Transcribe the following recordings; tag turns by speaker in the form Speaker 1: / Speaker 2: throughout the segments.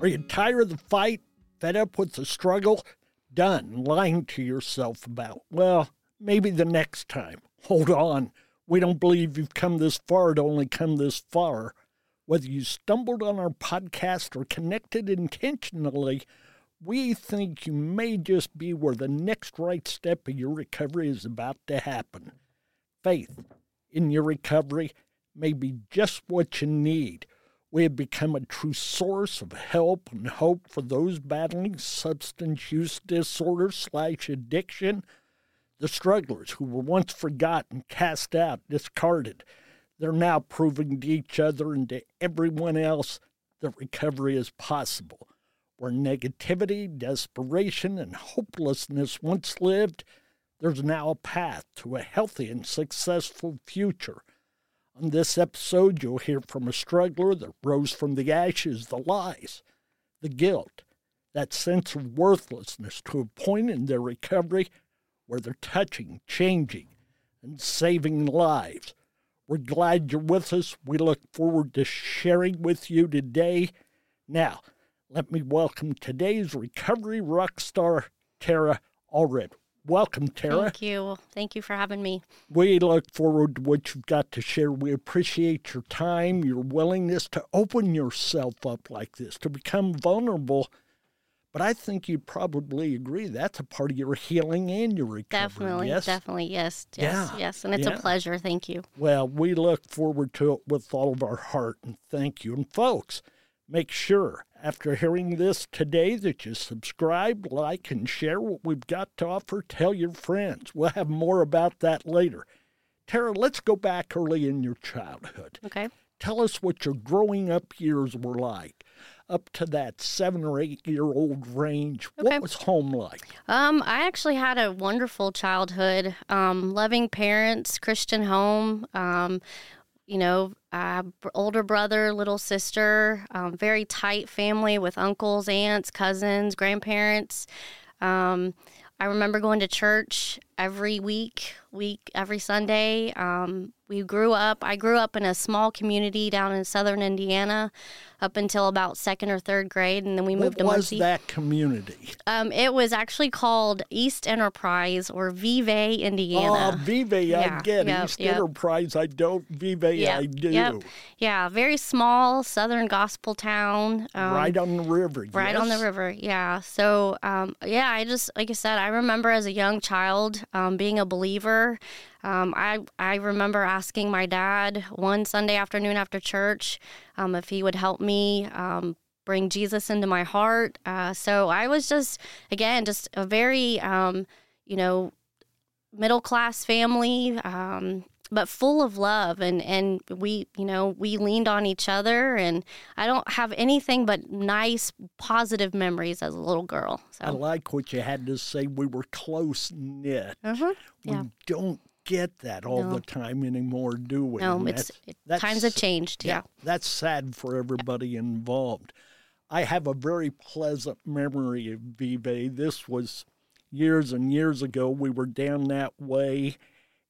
Speaker 1: Are you tired of the fight? Fed up with the struggle? Done lying to yourself about, well, maybe the next time. Hold on. We don't believe you've come this far to only come this far. Whether you stumbled on our podcast or connected intentionally, we think you may just be where the next right step of your recovery is about to happen. Faith in your recovery may be just what you need. We have become a true source of help and hope for those battling substance use disorder slash addiction, the strugglers who were once forgotten, cast out, discarded. They're now proving to each other and to everyone else that recovery is possible. Where negativity, desperation, and hopelessness once lived, there's now a path to a healthy and successful future. On this episode, you'll hear from a struggler that rose from the ashes, the lies, the guilt, that sense of worthlessness to a point in their recovery where they're touching, changing, and saving lives. We're glad you're with us. We look forward to sharing with you today. Now, let me welcome today's recovery rock star, Tara Allred. Welcome, Tara.
Speaker 2: Thank you. Thank you for having me.
Speaker 1: We look forward to what you've got to share. We appreciate your time, your willingness to open yourself up like this, to become vulnerable. But I think you'd probably agree that's a part of your healing and your recovery.
Speaker 2: Definitely,
Speaker 1: yes?
Speaker 2: definitely, yes, yes,
Speaker 1: Yeah,
Speaker 2: yes. And it's
Speaker 1: yeah.
Speaker 2: a pleasure. Thank you.
Speaker 1: Well, we look forward to it with all of our heart and thank you. And folks, make sure after hearing this today that you subscribe, like, and share what we've got to offer. Tell your friends. We'll have more about that later. Tara, let's go back early in your childhood.
Speaker 2: Okay.
Speaker 1: Tell us what your growing up years were like, up to that seven or eight year old range.
Speaker 2: Okay.
Speaker 1: What was home like?
Speaker 2: Um, I actually had a wonderful childhood. Um, loving parents, Christian home. Um, you know, uh, older brother, little sister, um, very tight family with uncles, aunts, cousins, grandparents. Um, I remember going to church every week, week every Sunday. Um, we grew up. I grew up in a small community down in southern Indiana, up until about second or third grade, and then we
Speaker 1: What
Speaker 2: moved to
Speaker 1: was
Speaker 2: Muncie.
Speaker 1: that community?
Speaker 2: Um, it was actually called East Enterprise or Vevay, Indiana.
Speaker 1: Oh, Vevay, I get
Speaker 2: yep,
Speaker 1: East
Speaker 2: yep.
Speaker 1: Enterprise. I don't. Vevay, I do.
Speaker 2: Yep. Yeah, very small southern gospel town. Um,
Speaker 1: right on the river.
Speaker 2: Right on the river, yeah. So, um, yeah, I just like I said, I remember as a young child um, being a believer. Um, I I remember asking my dad one Sunday afternoon after church um, if he would help me um, bring Jesus into my heart. Uh, so I was just again just a very um, you know middle class family. Um, but full of love and and we you know we leaned on each other and I don't have anything but nice positive memories as a little girl.
Speaker 1: I like what you had to say. We were close knit.
Speaker 2: uh-huh.
Speaker 1: We
Speaker 2: yeah.
Speaker 1: don't get that all
Speaker 2: No.
Speaker 1: the time anymore, do we?
Speaker 2: No,
Speaker 1: And
Speaker 2: it's it, times have changed. Yeah.
Speaker 1: That's sad for everybody involved. I have a very pleasant memory of Vevay. This was years and years ago. We were down that way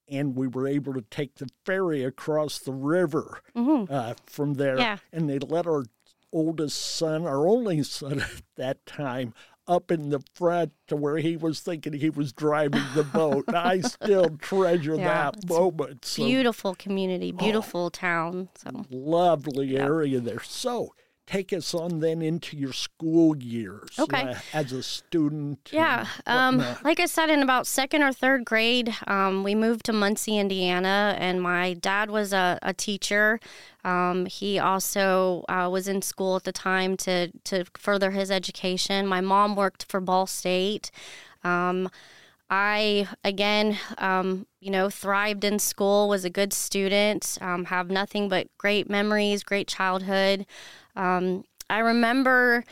Speaker 1: and we were able to take the ferry across the river uh, from there.
Speaker 2: Mm-hmm. Yeah.
Speaker 1: And they let our oldest son, our only son at that time, up in the front to where he was thinking he was driving the boat. I still treasure
Speaker 2: Yeah,
Speaker 1: that moment. So
Speaker 2: Beautiful community,
Speaker 1: Oh.
Speaker 2: beautiful town. So
Speaker 1: lovely area there. So take us on then into your school years
Speaker 2: Okay.
Speaker 1: uh, as a student.
Speaker 2: Yeah. Um, like I said, in about second or third grade, um, we moved to Muncie, Indiana, and my dad was a, a teacher. Um, he also uh, was in school at the time to, to further his education. My mom worked for Ball State. I, again, um, you know, thrived in school, was a good student, um, have nothing but great memories, great childhood. Um, I remember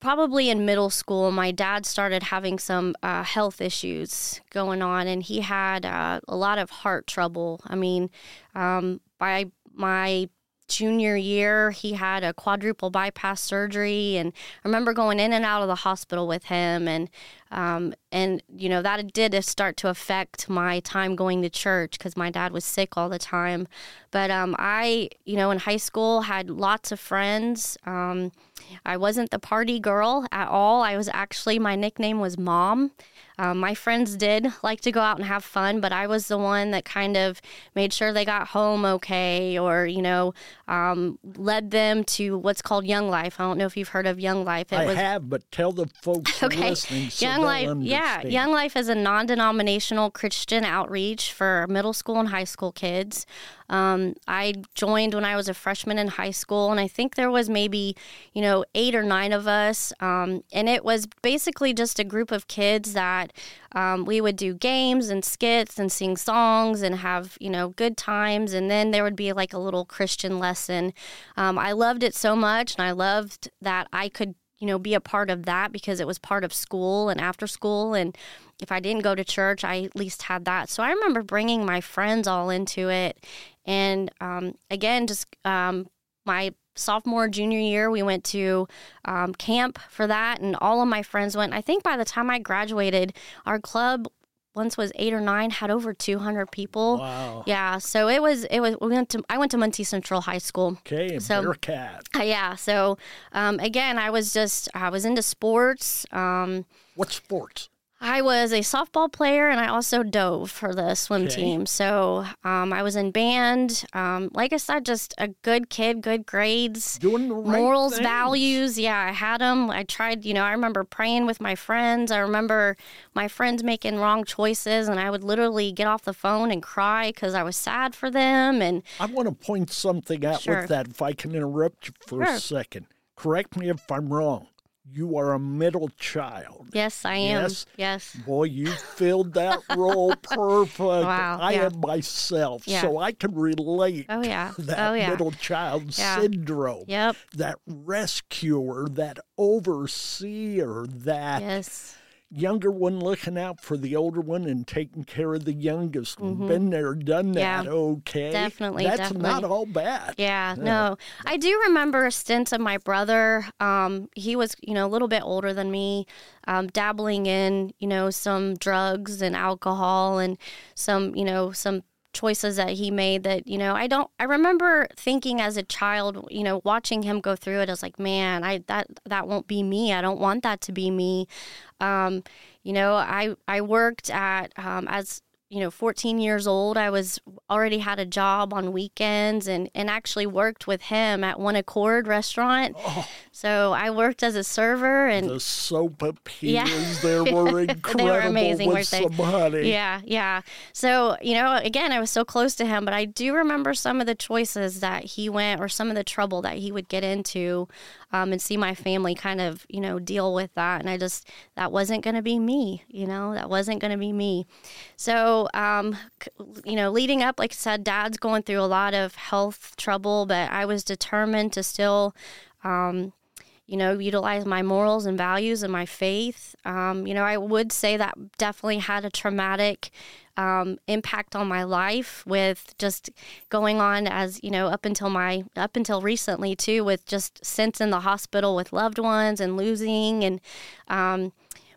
Speaker 2: probably in middle school, my dad started having some uh, health issues going on, and he had uh, a lot of heart trouble. I mean, um, by my junior year, he had a quadruple bypass surgery, and I remember going in and out of the hospital with him, and um, and you know that did start to affect my time going to church because my dad was sick all the time. But um, I, you know, in high school had lots of friends. Um, I wasn't the party girl at all. I was actually my nickname was Mom. Um, my friends did like to go out and have fun, but I was the one that kind of made sure they got home okay or, you know, um, led them to what's called Young Life. I don't know if you've heard of Young Life.
Speaker 1: I
Speaker 2: was,
Speaker 1: have, but tell the folks
Speaker 2: Okay.
Speaker 1: listening so
Speaker 2: Young Life, yeah. Young Life is a non-denominational Christian outreach for middle school and high school kids. Um, I joined when I was a freshman in high school, and I think there was maybe, you know, eight or nine of us, um, and it was basically just a group of kids that um, we would do games and skits and sing songs and have, you know, good times, and then there would be like a little Christian lesson. Um, I loved it so much, and I loved that I could you know, be a part of that because it was part of school and after school. And if I didn't go to church, I at least had that. So I remember bringing my friends all into it. And um, again, just um, my sophomore, junior year, we went to um, camp for that. And all of my friends went. I think by the time I graduated, our club once was eight or nine had over 200 people
Speaker 1: Wow.
Speaker 2: yeah so it was it was we went to i went to muncie central high school
Speaker 1: Okay,
Speaker 2: So-
Speaker 1: Bearcat.
Speaker 2: uh, yeah. So um, again, I was just I was into sports. Um,
Speaker 1: What sports?
Speaker 2: I was a softball player, and I also dove for the swim
Speaker 1: Okay.
Speaker 2: team. So um, I was in band. Um, like I said, just a good kid, good grades.
Speaker 1: Doing the right
Speaker 2: Morals,
Speaker 1: things.
Speaker 2: values, yeah, I had them. I tried, you know, I remember praying with my friends. I remember my friends making wrong choices, and I would literally get off the phone and cry because I was sad for them. And
Speaker 1: I want to point something out
Speaker 2: Sure.
Speaker 1: with that, if I can interrupt you for
Speaker 2: Sure.
Speaker 1: a second. Correct me if I'm wrong. You are a middle child.
Speaker 2: yes, I am.
Speaker 1: Yes.
Speaker 2: yes.
Speaker 1: Boy, you filled that role perfect.
Speaker 2: Wow,
Speaker 1: I
Speaker 2: yeah.
Speaker 1: am myself,
Speaker 2: Yeah.
Speaker 1: so I can relate
Speaker 2: Oh yeah.
Speaker 1: to that
Speaker 2: oh yeah.
Speaker 1: middle child
Speaker 2: Yeah.
Speaker 1: syndrome.
Speaker 2: Yep.
Speaker 1: That rescuer, that overseer, that
Speaker 2: Yes.
Speaker 1: Younger one looking out for the older one and taking care of the youngest one. Been there, done
Speaker 2: Mm-hmm. Yeah.
Speaker 1: that. Okay,
Speaker 2: Definitely,
Speaker 1: That's not all bad.
Speaker 2: Yeah, no. I do remember a stint of my brother. Um, he was, you know, a little bit older than me, um, dabbling in, you know, some drugs and alcohol and some, you know, some choices that he made that, you know, I don't I remember thinking as a child, you know, watching him go through it, I was like, man, I that that won't be me. I don't want that to be me. Um, you know, I I worked at um, as you know 14 years old i was already had a job on weekends and and actually worked with him at one accord restaurant so i worked as a server and
Speaker 1: The soap
Speaker 2: Yeah.
Speaker 1: there were incredible
Speaker 2: amazing,
Speaker 1: with
Speaker 2: weren't they?
Speaker 1: some honey.
Speaker 2: yeah yeah so you know again i was so close to him but i do remember some of the choices that he went or some of the trouble that he would get into um, and see my family kind of you know deal with that and i just that wasn't going to be me you know that wasn't going to be me so um, you know leading up like i said dad's going through a lot of health trouble but i was determined to still um, you know, utilize my morals and values and my faith. Um, you know, I would say that definitely had a traumatic um, impact on my life with just going on as you know up until my up until recently too with just since in the hospital with loved ones and losing and um,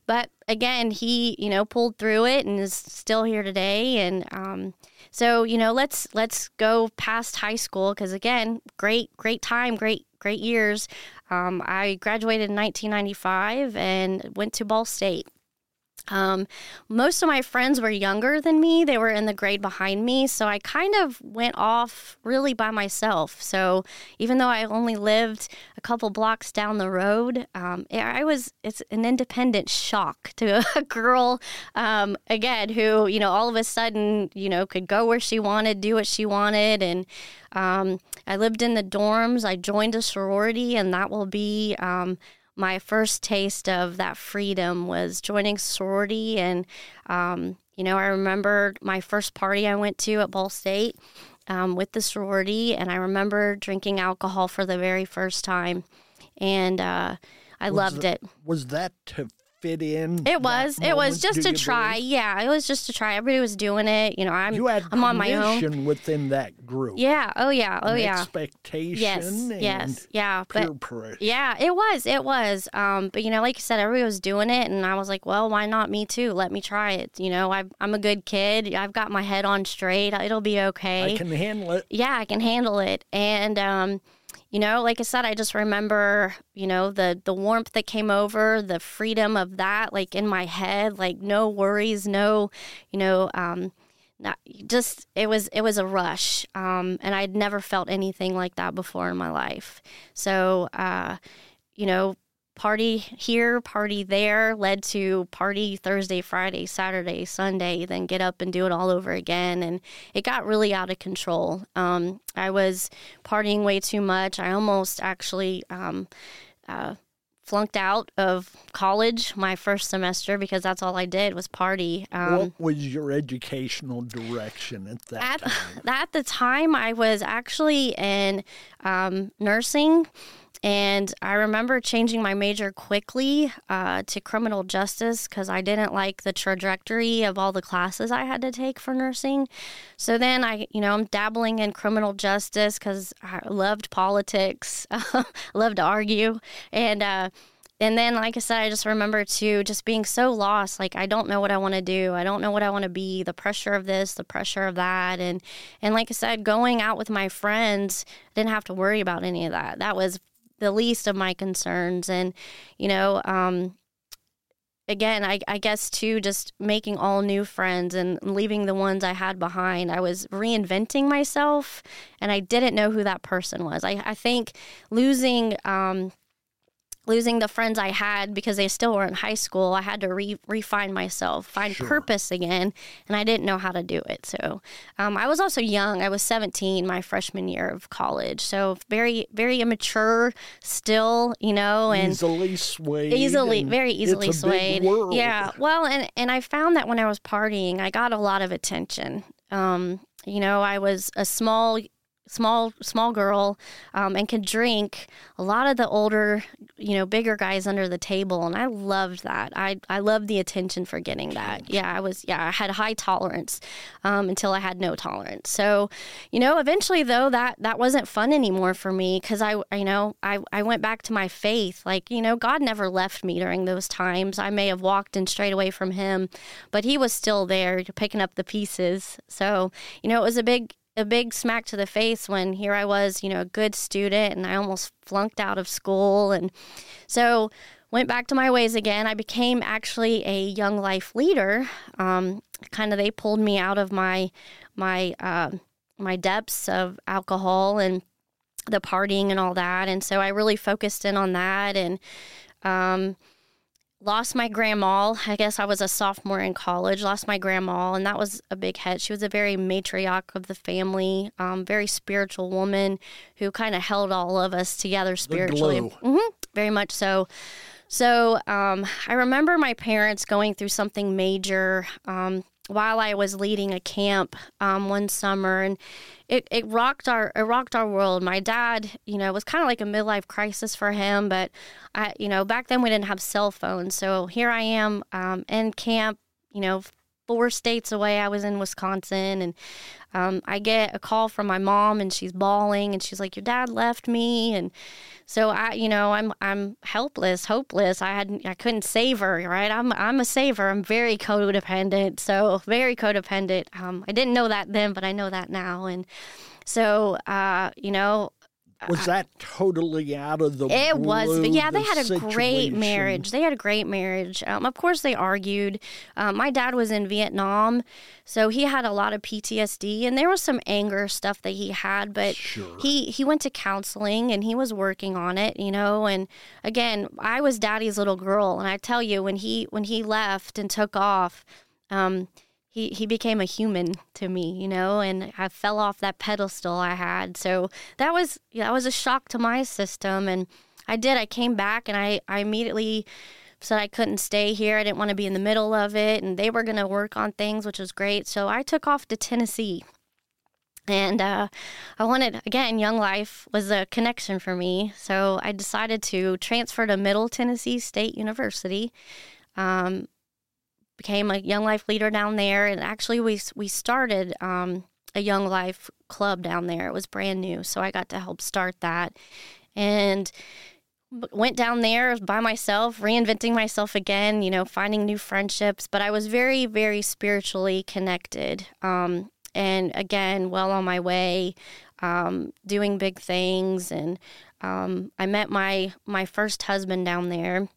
Speaker 2: but again he you know pulled through it and is still here today and um, so you know let's let's go past high school because again great great time great great years. Um, i graduated in 1995 and went to ball state um, most of my friends were younger than me. They were in the grade behind me. So I kind of went off really by myself. So even though I only lived a couple blocks down the road, um, I was, it's an independent shock to a girl, um, again, who, you know, all of a sudden, you know, could go where she wanted, do what she wanted. And um, I lived in the dorms. I joined a sorority, and that will be, um, my first taste of that freedom was joining sorority and um, you know i remember my first party i went to at ball state um, with the sorority and i remember drinking alcohol for the very first time and uh, I
Speaker 1: Was
Speaker 2: loved
Speaker 1: it-
Speaker 2: it.
Speaker 1: Was that to fit in?
Speaker 2: It was. It was just to try.
Speaker 1: believe?
Speaker 2: Yeah, it was just to try. Everybody was doing it. You know, I'm
Speaker 1: You had
Speaker 2: I'm on my own.
Speaker 1: within that group.
Speaker 2: Yeah. Oh yeah. Oh yeah.
Speaker 1: Expectation.
Speaker 2: Yes.
Speaker 1: and
Speaker 2: Yes. Yeah. But
Speaker 1: pressure.
Speaker 2: yeah, it was. It was. Um, but you know, like you said, everybody was doing it, and I was like, well, why not me too? Let me try it. You know, I, I'm a good kid. I've got my head on straight. It'll be okay.
Speaker 1: I can handle it.
Speaker 2: yeah, I can handle it. And um, you know, like I said, I just remember, you know, the the warmth that came over, the freedom of that, like in my head, like no worries, no, you know, um, not just it was it was a rush, um, and I'd never felt anything like that before in my life. So, uh, you know. Party here, party there, led to party Thursday, Friday, Saturday, Sunday, then get up and do it all over again. And it got really out of control. Um, I was partying way too much. I almost actually um, uh, flunked out of college my first semester because that's all I did was party. Um,
Speaker 1: what was your educational direction at that
Speaker 2: at,
Speaker 1: time?
Speaker 2: at the time, I was actually in um, nursing. And I remember changing my major quickly uh, to criminal justice because I didn't like the trajectory of all the classes I had to take for nursing. So then I, you know, I'm dabbling in criminal justice because I loved politics, loved to argue, and uh, and then like I said, I just remember too just being so lost. Like I don't know what I want to do. I don't know what I want to be. The pressure of this, the pressure of that, and and like I said, going out with my friends, I didn't have to worry about any of that. That was the least of my concerns, and you know. Um, Again, I, I guess too, just making all new friends and leaving the ones I had behind. I was reinventing myself, and I didn't know who that person was. I, I think losing um, losing the friends I had because they still were in high school, I had to re- refine myself, find
Speaker 1: Sure.
Speaker 2: purpose again, and I didn't know how to do it. So um, I was also young. I was 17 my freshman year of college, so very, very immature still, you know, and
Speaker 1: easily swayed.
Speaker 2: easily very easily
Speaker 1: it's a big
Speaker 2: swayed yeah well and and i found that when i was partying i got a lot of attention um you know i was a small small small girl um, and could drink a lot of the older you know bigger guys under the table and i loved that. I i loved the attention for getting that. Yeah i was yeah i had high tolerance um, until i had no tolerance. So you know eventually though that that wasn't fun anymore for me because i you know I, I went back to my faith. Like you know god never left me during those times. I may have walked and strayed away from him but he was still there picking up the pieces. So you know it was a big a big smack to the face when here I was, you know, a good student and I almost flunked out of school. And so went back to my ways again. I became actually a young life leader. Um, kind of they pulled me out of my my uh, my depths of alcohol and the partying and all that. And so I really focused in on that and um, lost my grandma. I guess I was a sophomore in college. Lost my grandma, and that was a big hit. She was a very matriarch of the family, um, very spiritual woman who kind of held all of us together spiritually.
Speaker 1: glue.
Speaker 2: hmm very much so. So um, I remember my parents going through something major um, while I was leading a camp um, one summer, and it, it rocked our it rocked our world. My dad, you know, was kind of like a midlife crisis for him, but I, you know, back then we didn't have cell phones, so here I am um, in camp, you know. Four states away, I was in Wisconsin, and um, I get a call from my mom, and she's bawling, and she's like, "Your dad left me," and so I, you know, I'm I'm helpless, hopeless. I had I couldn't save her, right? I'm I'm a saver. I'm very codependent, so very codependent. Um, I didn't know that then, but I know that now, and so uh, you know,
Speaker 1: Was that totally out of the
Speaker 2: it was, but yeah, they
Speaker 1: the
Speaker 2: had a great marriage. They had a great marriage. Um, of course, they argued. Um, my dad was in Vietnam, so he had a lot of PTSD, and there was some anger stuff that he had. But
Speaker 1: Sure.
Speaker 2: he he went to counseling and he was working on it, you know. And again, I was daddy's little girl, and I tell you, when he when he left and took off. Um, he, he became a human to me, you know, and I fell off that pedestal I had. So that was that was a shock to my system, and I did. I came back and I, I immediately said I couldn't stay here. I didn't want to be in the middle of it, and they were going to work on things, which was great. So I took off to Tennessee. And uh, I wanted, again, Young Life was a connection for me. So I decided to transfer to Middle Tennessee State University. Um, became a Young Life leader down there. And actually, we, we started um, a Young Life club down there. It was brand new. So I got to help start that. And went down there by myself, reinventing myself again, you know, finding new friendships. But I was very, very spiritually connected. Um, and again, well on my way, um, doing big things. And um, I met my my first husband down there,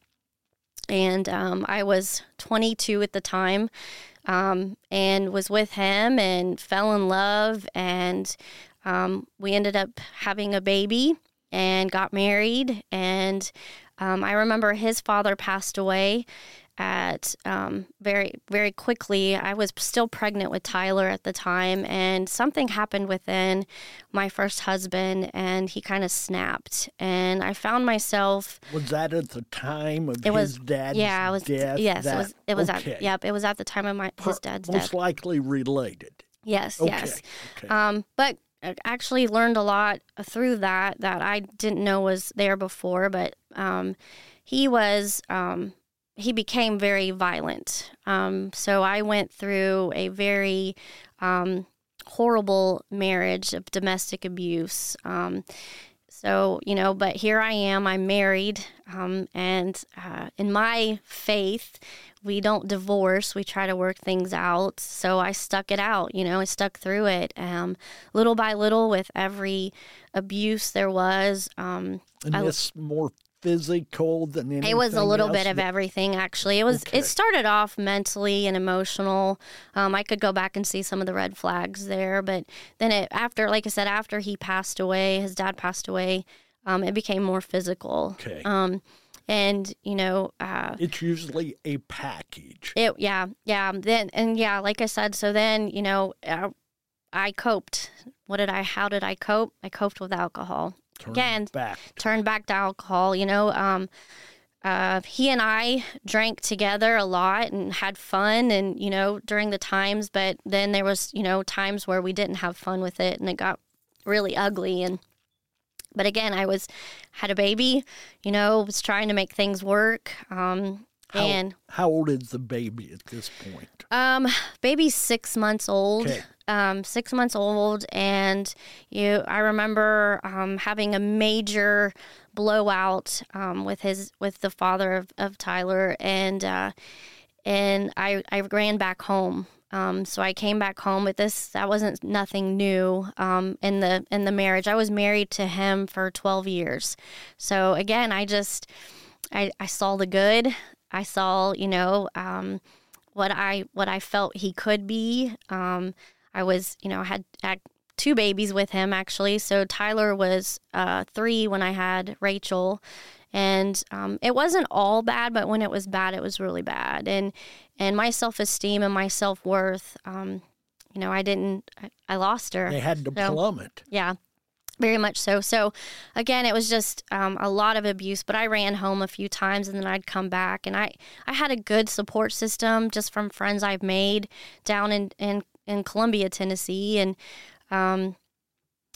Speaker 2: and um, I was 22 at the time, um, and was with him and fell in love, and um, we ended up having a baby and got married. And um, I remember his father passed away at um, very very quickly. I was still pregnant with Tyler at the time, and something happened within my first husband, and he kind of snapped. And I found myself.
Speaker 1: Was that at the time of
Speaker 2: It
Speaker 1: his
Speaker 2: was
Speaker 1: dad's
Speaker 2: yeah, it was
Speaker 1: death?
Speaker 2: yes, it was it was
Speaker 1: okay.
Speaker 2: at yep, it was at the time of my his dad's death.
Speaker 1: Most
Speaker 2: death.
Speaker 1: likely related.
Speaker 2: Yes,
Speaker 1: Okay.
Speaker 2: yes.
Speaker 1: okay.
Speaker 2: Um, but I actually learned a lot through that that I didn't know was there before. But um, he was um, he became very violent. Um, so I went through a very um, horrible marriage of domestic abuse. Um, so you know, but here I am. I'm married, um, and uh, in my faith, we don't divorce. We try to work things out. So I stuck it out. You know, I stuck through it, um, little by little, with every abuse there was. Um,
Speaker 1: and
Speaker 2: I-
Speaker 1: this more physical than anything
Speaker 2: it was a little
Speaker 1: else
Speaker 2: bit of everything, actually. It was.
Speaker 1: Okay.
Speaker 2: It started off mentally and emotional. Um, I could go back and see some of the red flags there, but then it after, like I said, after he passed away, his dad passed away. Um, it became more physical.
Speaker 1: Okay.
Speaker 2: Um, and you know, uh,
Speaker 1: It's usually a package.
Speaker 2: it yeah yeah then and yeah like I said, so then you know, uh, I coped. What did I? How did I cope? I coped with alcohol.
Speaker 1: Turn
Speaker 2: Again,
Speaker 1: back.
Speaker 2: turned back to alcohol. You know, um, uh, he and I drank together a lot and had fun, and you know, during the times. But then there was, you know, times where we didn't have fun with it, and it got really ugly. And but again, I was had a baby. You know, was trying to make things work. Um,
Speaker 1: How,
Speaker 2: and
Speaker 1: how old is the baby at this point?
Speaker 2: um, baby's six months old.
Speaker 1: Okay.
Speaker 2: Um, six months old, and you. I remember um, having a major blowout um, with his with the father of, of Tyler, and uh, and I I ran back home. Um, so I came back home with this. That wasn't nothing new um, in the in the marriage. I was married to him for twelve years. So again, I just I, I saw the good. I saw you know um, what I what I felt he could be. Um, I was you know I had, had two babies with him actually. So Tyler was uh, three when I had Rachel, and um, it wasn't all bad, but when it was bad, it was really bad. And and my self esteem and my self worth, um, you know, I didn't. I, I lost her.
Speaker 1: They had to
Speaker 2: So-
Speaker 1: plummet.
Speaker 2: Yeah, very much so. So, again, it was just um, a lot of abuse. But I ran home a few times, and then I'd come back, and I I had a good support system just from friends I've made down in in, in Columbia, Tennessee, and um,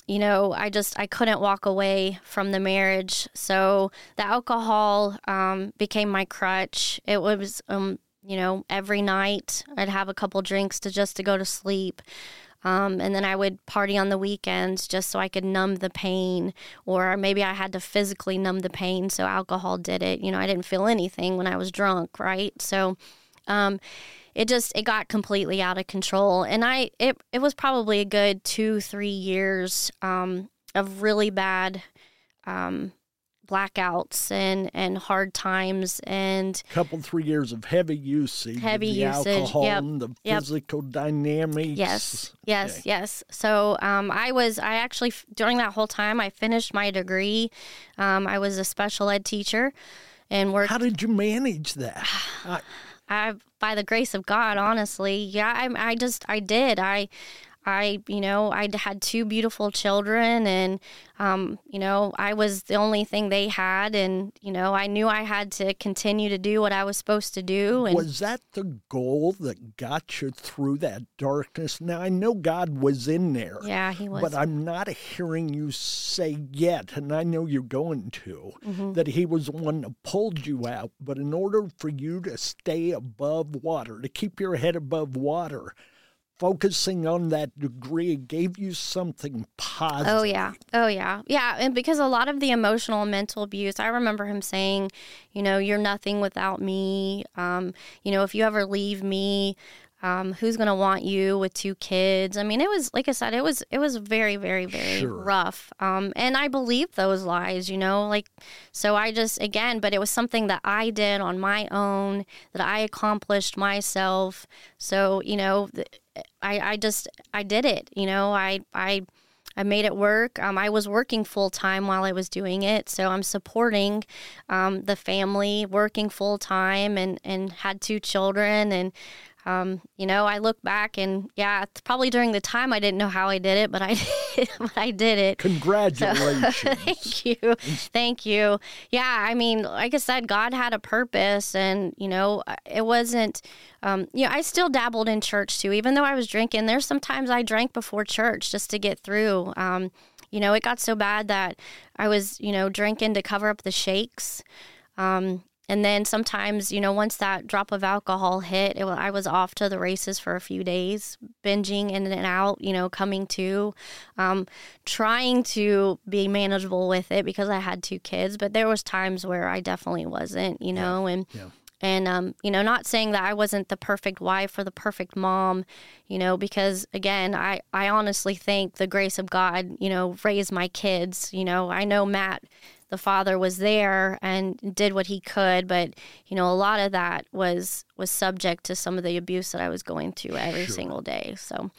Speaker 2: you know, I just I couldn't walk away from the marriage. So the alcohol um, became my crutch. It was um, you know, every night I'd have a couple drinks to just to go to sleep. Um, and then I would party on the weekends just so I could numb the pain, or maybe I had to physically numb the pain. So alcohol did it. You know, I didn't feel anything when I was drunk, right? So, um, it just it got completely out of control, and I it it was probably a good two three years um, of really bad um, blackouts and and hard times and
Speaker 1: couple three years of heavy usage, of
Speaker 2: Heavy
Speaker 1: the
Speaker 2: usage,
Speaker 1: alcohol,
Speaker 2: yep,
Speaker 1: and the
Speaker 2: yep.
Speaker 1: physical dynamics.
Speaker 2: Yes, yes,
Speaker 1: Okay.
Speaker 2: yes. So um, I was, I actually, during that whole time, I finished my degree. Um, I was a special ed teacher and worked.
Speaker 1: How did you manage that? I,
Speaker 2: I, by the grace of God, honestly, yeah, I, I just, I did. I, I, you know, I had two beautiful children, and um, you know, I was the only thing they had, and you know, I knew I had to continue to do what I was supposed to do. And
Speaker 1: was that the goal that got you through that darkness? Now I know God was in there.
Speaker 2: Yeah, He was.
Speaker 1: But I'm not hearing you say yet, and I know you're going to, mm-hmm. that He was the one that pulled you out. But in order for you to stay above water, to keep your head above water focusing on that degree gave you something positive.
Speaker 2: Oh yeah. Oh yeah. Yeah, and because a lot of the emotional and mental abuse, I remember him saying, you know, you're nothing without me. Um, you know, if you ever leave me, um, who's going to want you with two kids? I mean, it was like I said, it was it was very very very sure. rough. Um, and I believed those lies, you know, like so I just again, but it was something that I did on my own that I accomplished myself. So you know, I I just I did it. You know, I I. I made it work. Um, I was working full time while I was doing it, so I'm supporting um, the family, working full time, and and had two children, and um, you know, I look back and yeah, probably during the time I didn't know how I did it, but I did, but I did it.
Speaker 1: Congratulations!
Speaker 2: So, thank you, thank you. Yeah, I mean, like I said, God had a purpose, and you know, it wasn't. Um, you know, I still dabbled in church too, even though I was drinking. There's sometimes I drank before church just to get through. Um, you know, it got so bad that I was, you know, drinking to cover up the shakes. Um, and then sometimes, you know, once that drop of alcohol hit, it, I was off to the races for a few days, binging in and out, you know, coming to, um, trying to be manageable with it because I had two kids. But there was times where I definitely wasn't, you know, and yeah. and um, you know, not saying that I wasn't the perfect wife or the perfect mom, you know, because again, I I honestly think the grace of God, you know, raised my kids. You know, I know Matt the father was there and did what he could but you know a lot of that was was subject to some of the abuse that i was going through every sure. single day so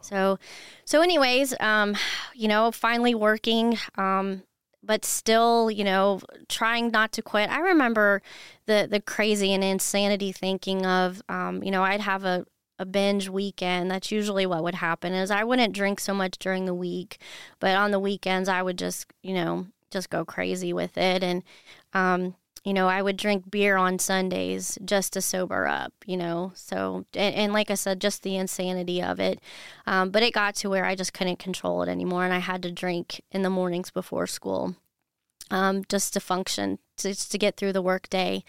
Speaker 2: so so anyways um you know finally working um but still, you know, trying not to quit. I remember the the crazy and insanity thinking of, um, you know, I'd have a, a binge weekend. That's usually what would happen. Is I wouldn't drink so much during the week, but on the weekends I would just, you know, just go crazy with it. And, um, you know, I would drink beer on Sundays just to sober up, you know. So, and, and like I said, just the insanity of it. Um, but it got to where I just couldn't control it anymore. And I had to drink in the mornings before school um, just to function, just to get through the workday.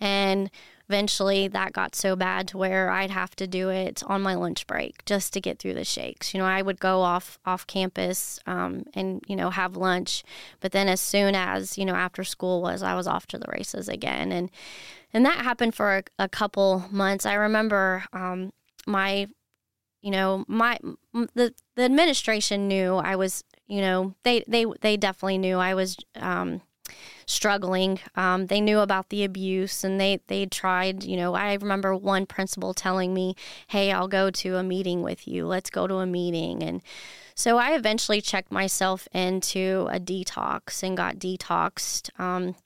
Speaker 2: And eventually that got so bad to where I'd have to do it on my lunch break just to get through the shakes. You know, I would go off off campus um, and you know have lunch, but then as soon as you know after school was, I was off to the races again, and and that happened for a, a couple months. I remember um, my you know my the the administration knew I was you know they they they definitely knew I was um, struggling. Um, they knew about the abuse and they they tried. You know, I remember one principal telling me, "Hey, I'll go to a meeting with you. Let's go to a meeting." And so I eventually checked myself into a detox and got detoxed. Um,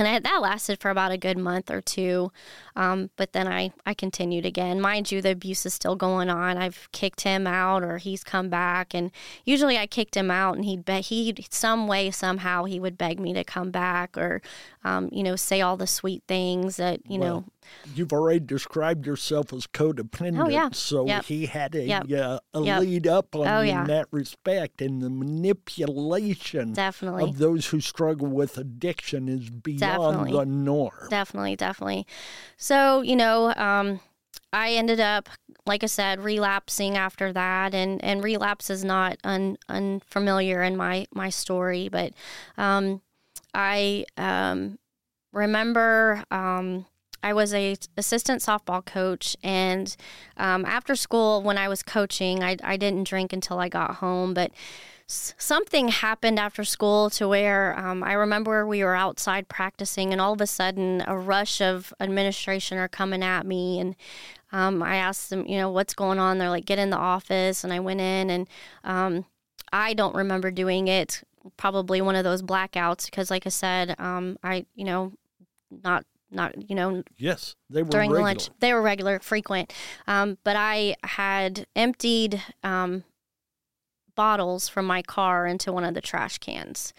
Speaker 2: and I, that lasted for about a good month or two um, but then I, I continued again. Mind you the abuse is still going on. I've kicked him out or he's come back and usually i kicked him out and he'd be, he some way somehow he would beg me to come back or um, you know say all the sweet things that you know
Speaker 1: you've already described yourself as codependent.
Speaker 2: Oh, yeah.
Speaker 1: So
Speaker 2: yep.
Speaker 1: he had a,
Speaker 2: yep.
Speaker 1: uh, a
Speaker 2: yep.
Speaker 1: lead up on
Speaker 2: oh, yeah.
Speaker 1: in that respect. And the manipulation
Speaker 2: definitely.
Speaker 1: of those who struggle with addiction is beyond
Speaker 2: definitely.
Speaker 1: the norm.
Speaker 2: Definitely, definitely. So, you know, um, I ended up, like I said, relapsing after that, and, and relapse is not un, unfamiliar in my, my story, but um, I um, remember um, I was a assistant softball coach, and um, after school, when I was coaching, I, I didn't drink until I got home. But s- something happened after school to where um, I remember we were outside practicing, and all of a sudden, a rush of administration are coming at me, and um, I asked them, you know, what's going on? They're like, get in the office, and I went in, and um, I don't remember doing it. Probably one of those blackouts because, like I said, um, I, you know, not not you know
Speaker 1: Yes, they were
Speaker 2: during
Speaker 1: regular.
Speaker 2: lunch. They were regular, frequent. Um, but I had emptied um, bottles from my car into one of the trash cans.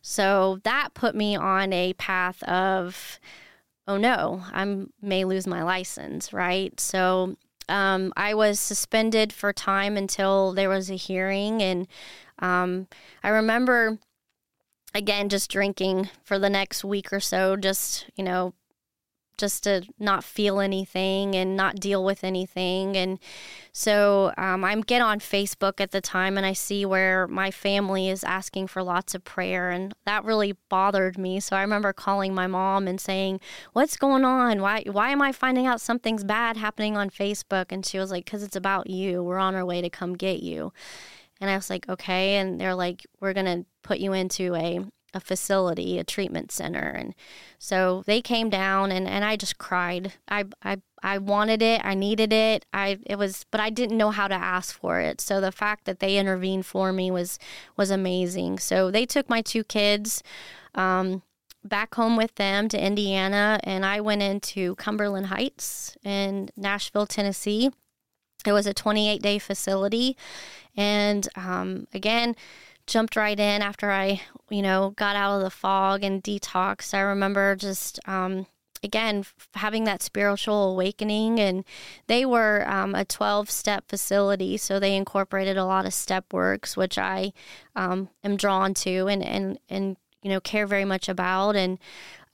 Speaker 2: So that put me on a path of, oh no, I may lose my license, right? So um, I was suspended for time until there was a hearing. And um, I remember, again, just drinking for the next week or so, just, you know, just to not feel anything and not deal with anything. And so um, I get on Facebook at the time and I see where my family is asking for lots of prayer. And that really bothered me. So I remember calling my mom and saying, What's going on? Why, why am I finding out something's bad happening on Facebook? And she was like, Because it's about you. We're on our way to come get you. And I was like, Okay. And they're like, We're going to put you into a a facility, a treatment center. And so they came down and, and I just cried. I, I I wanted it, I needed it. I it was but I didn't know how to ask for it. So the fact that they intervened for me was was amazing. So they took my two kids um, back home with them to Indiana and I went into Cumberland Heights in Nashville, Tennessee. It was a 28 day facility. And um, again, jumped right in after I, you know, got out of the fog and detox. I remember just, um, again, having that spiritual awakening. And they were um, a 12 step facility. So they incorporated a lot of step works, which I um, am drawn to and, and, and, you know, care very much about. And,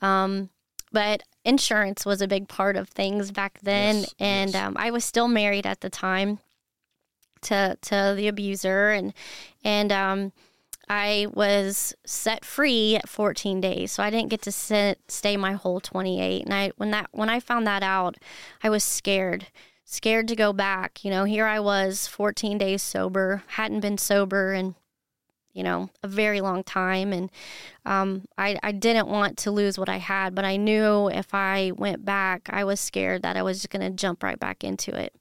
Speaker 2: um, but insurance was a big part of things back then.
Speaker 1: Yes,
Speaker 2: and
Speaker 1: yes.
Speaker 2: Um, I was still married at the time to to the abuser and and um I was set free at 14 days, so I didn't get to sit, stay my whole 28. And I when that when I found that out, I was scared, scared to go back. You know, here I was, 14 days sober, hadn't been sober in you know a very long time, and um, I I didn't want to lose what I had, but I knew if I went back, I was scared that I was just going to jump right back into it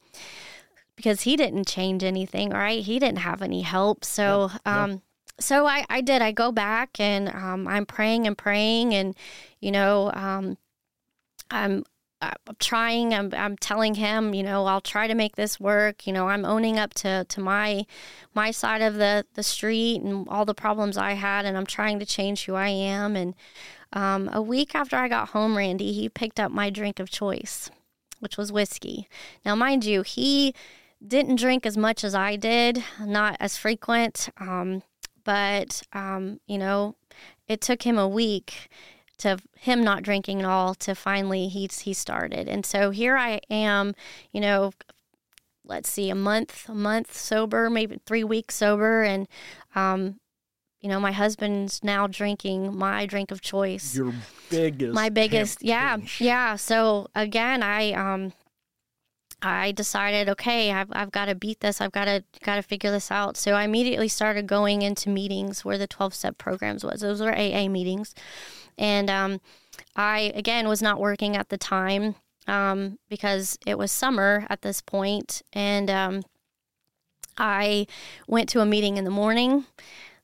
Speaker 2: because he didn't change anything, right? He didn't have any help. So, um, so I, I did. I go back and um, I'm praying and praying, and you know, um, I'm. I'm trying. I'm. I'm telling him. You know, I'll try to make this work. You know, I'm owning up to to my my side of the the street and all the problems I had, and I'm trying to change who I am. And um, a week after I got home, Randy, he picked up my drink of choice, which was whiskey. Now, mind you, he didn't drink as much as I did, not as frequent. Um, but um, you know, it took him a week to him not drinking at all to finally he he started. And so here I am, you know, let's see, a month, a month sober, maybe three weeks sober, and um, you know, my husband's now drinking my drink of choice
Speaker 1: Your biggest.
Speaker 2: my biggest yeah yeah so again i um i decided okay i've, I've got to beat this. I've got to got to figure this out. So i immediately started going into meetings where the 12 step programs was. Those were aa meetings. And um i again was not working at the time um because it was summer at this point. And um i went to a meeting in the morning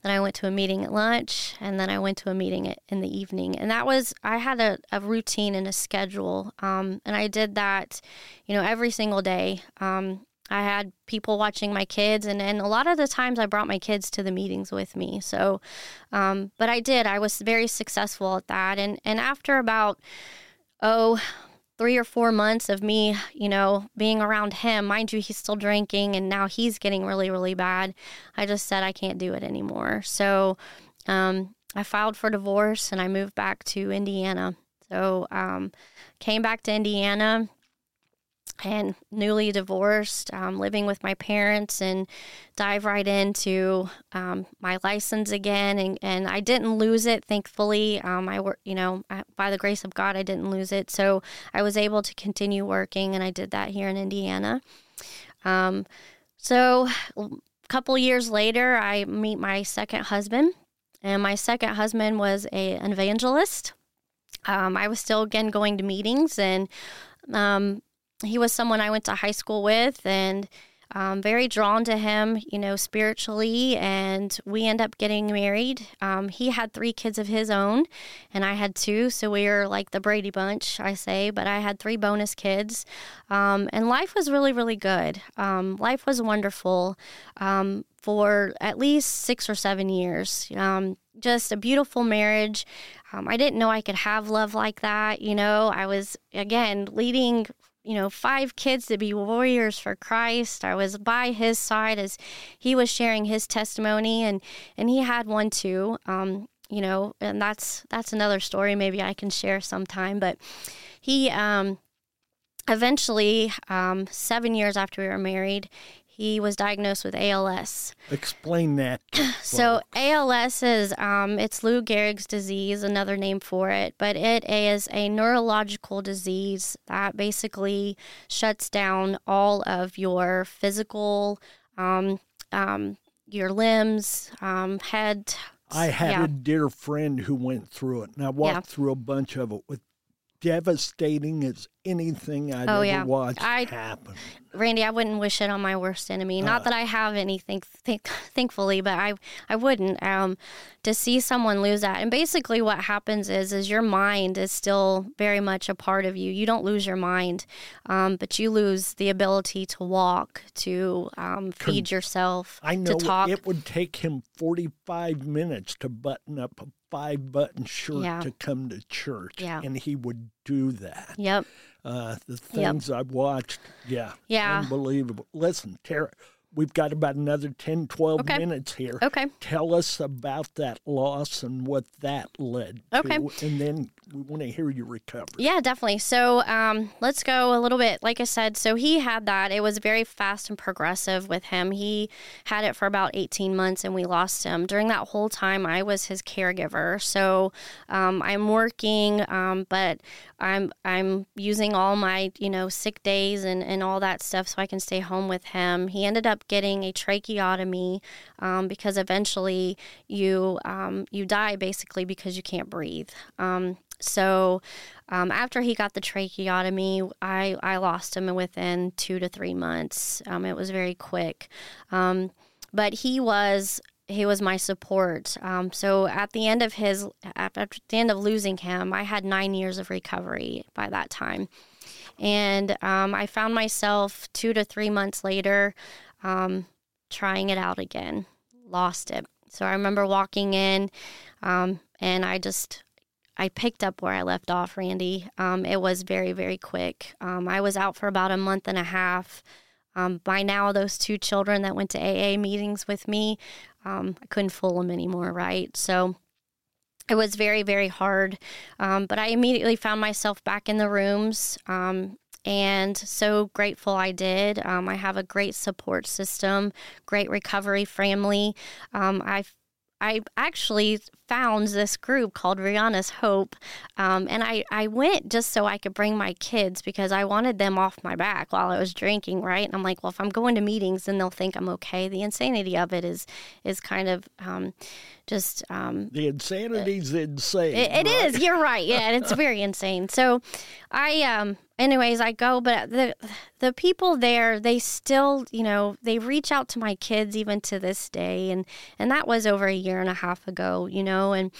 Speaker 2: then I went to a meeting at lunch, and then I went to a meeting in the evening. And that was, I had a, a routine and a schedule. Um, and I did that, you know, every single day. Um, I had people watching my kids, and, and a lot of the times I brought my kids to the meetings with me. So, um, but I did. I was very successful at that. And, and after about, oh, three or four months of me, you know, being around him. Mind you, he's still drinking and now he's getting really, really bad. I just said I can't do it anymore. So um, I filed for divorce and I moved back to Indiana. So um, came back to Indiana and newly divorced, um, living with my parents, and dive right into um, my license again. And, and I didn't lose it, thankfully. Um, I work, you know, I, by the grace of God, I didn't lose it. So I was able to continue working, and I did that here in Indiana. Um, so a couple years later, I meet my second husband, and my second husband was a, an evangelist. Um, I was still again going to meetings and um, he was someone I went to high school with, and um, very drawn to him, you know, spiritually, and we end up getting married. Um, he had three kids of his own, and I had two, so we were like the Brady Bunch, I say. But I had three bonus kids, um, and life was really, really good. Um, life was wonderful um, for at least six or seven years. Um, just a beautiful marriage. I didn't know I could have love like that. You know, I was, again, leading, you know, five kids to be warriors for Christ. I was by his side as he was sharing his testimony, and, and he had one too. Um, you know, and that's that's another story. Maybe I can share sometime. But he um, eventually, um, seven years after we were married, he was diagnosed with ALS.
Speaker 1: Explain that.
Speaker 2: So ALS is um, it's Lou Gehrig's disease, another name for it, but it is a neurological disease that basically shuts down all of your physical, um, um, your limbs, um, head.
Speaker 1: I had
Speaker 2: yeah.
Speaker 1: a dear friend who went through it, and I walked
Speaker 2: Yeah.
Speaker 1: through a bunch of it with devastating as anything I'd
Speaker 2: Oh,
Speaker 1: ever
Speaker 2: yeah.
Speaker 1: watched
Speaker 2: I-
Speaker 1: happen.
Speaker 2: Randy, I wouldn't wish it on my worst enemy.
Speaker 1: Uh.
Speaker 2: Not that I have anything, think, thankfully, but I, I wouldn't. Um, to see someone lose that, and basically what happens is, is your mind is still very much a part of you. You don't lose your mind, um, but you lose the ability to walk, to um, feed yourself,
Speaker 1: I know
Speaker 2: to talk.
Speaker 1: it would take him 45 minutes to button up a five button shirt
Speaker 2: Yeah.
Speaker 1: to come to church,
Speaker 2: Yeah.
Speaker 1: and he would do that.
Speaker 2: Yep.
Speaker 1: Uh, the things I've watched, yeah,
Speaker 2: Yeah.
Speaker 1: unbelievable. Listen, Tara, we've got about another 10, 12
Speaker 2: Okay.
Speaker 1: minutes here.
Speaker 2: Okay.
Speaker 1: Tell us about that loss and what that led
Speaker 2: Okay.
Speaker 1: to, and then we want to hear your recovery.
Speaker 2: Yeah, definitely. So um, let's go a little bit. Like I said, so he had that. It was very fast and progressive with him. He had it for about 18 months and we lost him. During that whole time, I was his caregiver. So um, I'm working, um, but I'm I'm using all my you know sick days and, and all that stuff so I can stay home with him. He ended up getting a tracheotomy um, because eventually you um, you die basically because you can't breathe. Um, so um, after he got the tracheotomy, I, I lost him within two to three months. Um, it was very quick. But he was he was my support. Um, so at the end of his after the end of losing him, I had nine years of recovery by that time, and um, I found myself two to three months later um, trying it out again. Lost it. So I remember walking in, um, and I just I picked up where I left off, Randy. Um, it was very, very quick. Um, I was out for about a month and a half. Um, by now, those two children that went to AA meetings with me, um, I couldn't fool them anymore, right? So it was very, very hard. Um, but I immediately found myself back in the rooms. And so grateful I did. Um, I have a great support system, great recovery family. Um, I I actually found this group called Brianna's Hope, um, and I, I went just so I could bring my kids because I wanted them off my back while I was drinking, right? And I'm like, well, if I'm going to meetings, then they'll think I'm okay. The insanity of it is is kind of um, just um,
Speaker 1: The insanity's insane.
Speaker 2: it, it
Speaker 1: right?
Speaker 2: is. You're right. Yeah, it's very insane. So, I um. Anyways, I go, but the the people there, they still, you know, they reach out to my kids even to this day, and and that was over a year and a half ago, you know, and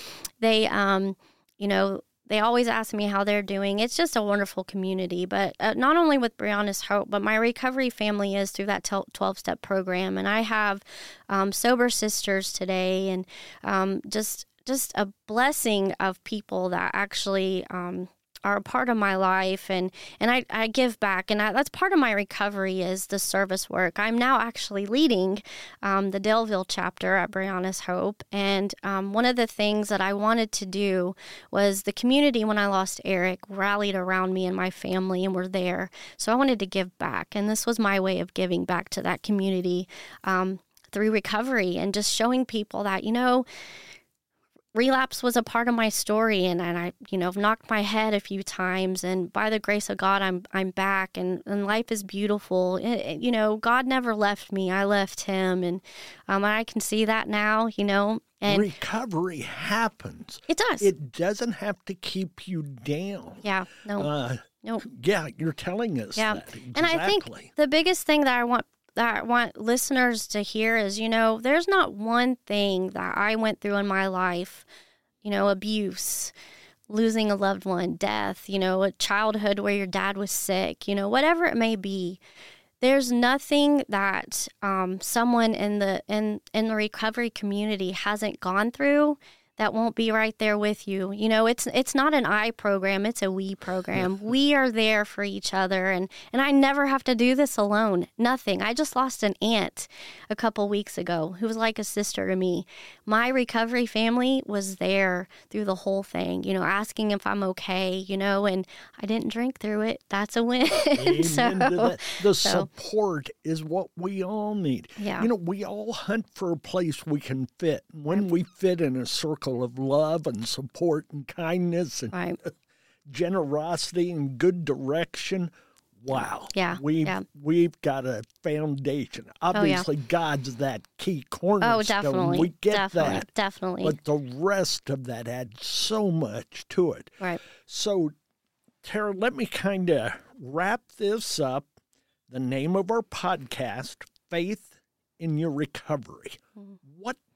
Speaker 2: they um, you know, they always ask me how they're doing. It's just a wonderful community, but uh, not only with Brianna's Hope, but my recovery family is through that 12 step program. And I have um, sober sisters today and um, just just a blessing of people that actually um, are a part of my life and and I, I give back and I, that's part of my recovery is the service work. I'm now actually leading um, the delville chapter at brianna's hope and um, one of the things that i wanted to do was the community when i lost eric rallied around me and my family and were there. So i wanted to give back and this was my way of giving back to that community um, through recovery and just showing people that you know relapse was a part of my story and, and I you know knocked my head a few times and by the grace of God I'm I'm back and, and life is beautiful It- you know God never left me I left him and um, I can see that now you know and
Speaker 1: Recovery happens.
Speaker 2: it does
Speaker 1: It doesn't have to keep you down.
Speaker 2: yeah no
Speaker 1: Uh,
Speaker 2: no
Speaker 1: yeah, you're telling us
Speaker 2: Yeah.
Speaker 1: that. Exactly.
Speaker 2: And I think the biggest thing that I want that I want listeners to hear is, you know, there's not one thing that I went through in my life, you know, abuse, losing a loved one, death, you know, a childhood where your dad was sick, you know, whatever it may be. There's nothing that um, someone in the in in the recovery community hasn't gone through that won't be right there with you. You know, it's it's not an I program, it's a we program. we are there for each other and and I never have to do this alone. Nothing. I just lost an aunt a couple weeks ago who was like a sister to me. My recovery family was there through the whole thing, you know, asking if I'm okay, you know, and I didn't drink through it. That's a win. so,
Speaker 1: Amen to that. The
Speaker 2: so-
Speaker 1: support is what we all need.
Speaker 2: Yeah.
Speaker 1: You know, we all hunt for a place we can fit. When we fit in a circle of love and support and kindness and
Speaker 2: right.
Speaker 1: generosity and good direction, wow.
Speaker 2: Yeah,
Speaker 1: We've
Speaker 2: yeah.
Speaker 1: we've got a foundation. Obviously God's that key cornerstone.
Speaker 2: Oh, definitely.
Speaker 1: We get
Speaker 2: definitely.
Speaker 1: that.
Speaker 2: Definitely.
Speaker 1: But the rest of that adds so much to it.
Speaker 2: right.
Speaker 1: So, Tara, let me kind of wrap this up. The name of our podcast, Faith in Your Recovery.
Speaker 2: Mm-hmm.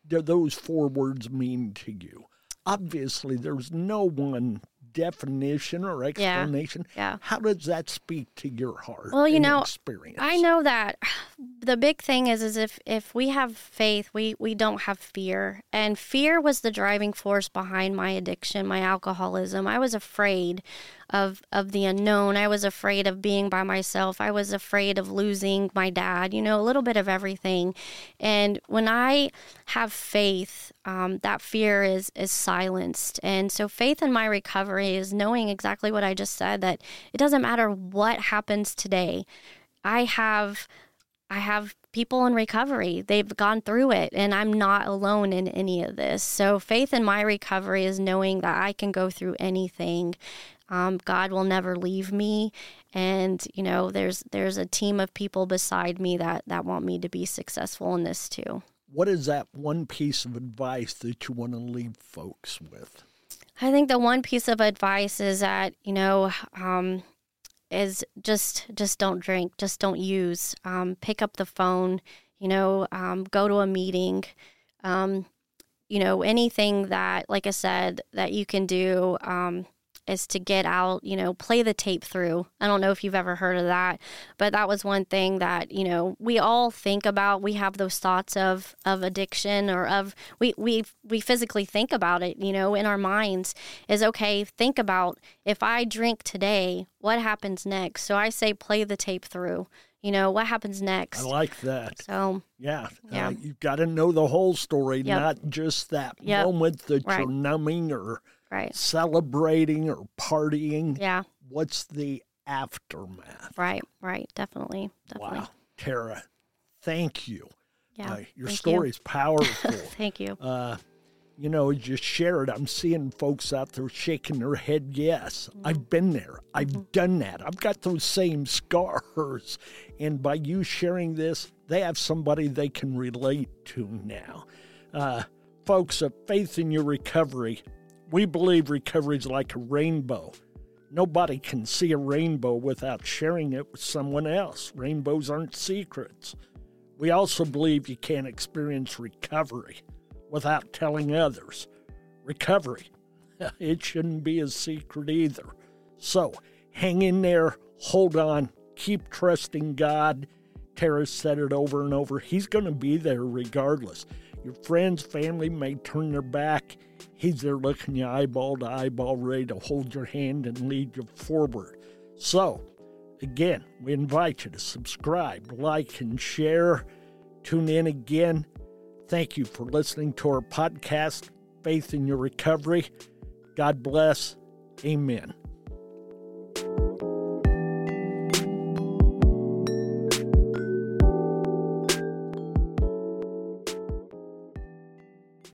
Speaker 1: Do those four words mean to you? Obviously, there's no one definition or explanation.
Speaker 2: yeah.
Speaker 1: How does that speak to your heart?
Speaker 2: Well, you
Speaker 1: and
Speaker 2: know,
Speaker 1: experience.
Speaker 2: I know that the big thing is is if if we have faith, we we don't have fear. And fear was the driving force behind my addiction, my alcoholism. I was afraid of of the unknown. I was afraid of being by myself. I was afraid of losing my dad, you know, a little bit of everything. And when I have faith, um, that fear is is silenced. And so faith in my recovery is knowing exactly what I just said that it doesn't matter what happens today. I have I have people in recovery. They've gone through it and I'm not alone in any of this. So faith in my recovery is knowing that I can go through anything. Um, God will never leave me and you know there's there's a team of people beside me that that want me to be successful in this too.
Speaker 1: what is that one piece of advice that you want to leave folks with?
Speaker 2: I think the one piece of advice is that you know um, is just just don't drink, just don't use. Um, pick up the phone, you know, um, go to a meeting, um, you know, anything that, like I said, that you can do. Is to get out, you know, play the tape through. I don't know if you've ever heard of that, but that was one thing that, you know, we all think about. We have those thoughts of of addiction or of we we we physically think about it, you know, in our minds is okay, think about if I drink today, what happens next? So I say play the tape through. You know, what happens next I
Speaker 1: like that.
Speaker 2: So,
Speaker 1: Yeah,
Speaker 2: Yeah.
Speaker 1: Uh, you've got to know the whole story,
Speaker 2: Yep.
Speaker 1: not just that
Speaker 2: Yep.
Speaker 1: moment that
Speaker 2: Right.
Speaker 1: you're numbing or
Speaker 2: right.
Speaker 1: celebrating or partying.
Speaker 2: Yeah,
Speaker 1: What's the aftermath?
Speaker 2: right, right. Definitely. Definitely.
Speaker 1: Wow, Tara, thank you.
Speaker 2: Yeah.
Speaker 1: Uh, your
Speaker 2: thank
Speaker 1: story's powerful.
Speaker 2: Thank you.
Speaker 1: uh, you know, as you share it, I'm seeing folks out there shaking their head. Yes,
Speaker 2: Mm-hmm.
Speaker 1: I've been there. I've done that. I've got those same scars. And by you sharing this, they have somebody they can relate to now. Uh, folks, of faith in your recovery, we believe recovery is like a rainbow. Nobody can see a rainbow without sharing it with someone else. Rainbows aren't secrets. We also believe you can't experience recovery without telling others. Recovery, it shouldn't be a secret either. So hang in there, hold on, keep trusting God. Tara said it over and over. He's going to be there regardless. Your friends, family may turn their back. He's there looking you eyeball to eyeball, ready to hold your hand and lead you forward. So, again, we invite you to subscribe, like, and share. Tune in again. Thank you for listening to our podcast, Faith in Your Recovery. God bless. Amen.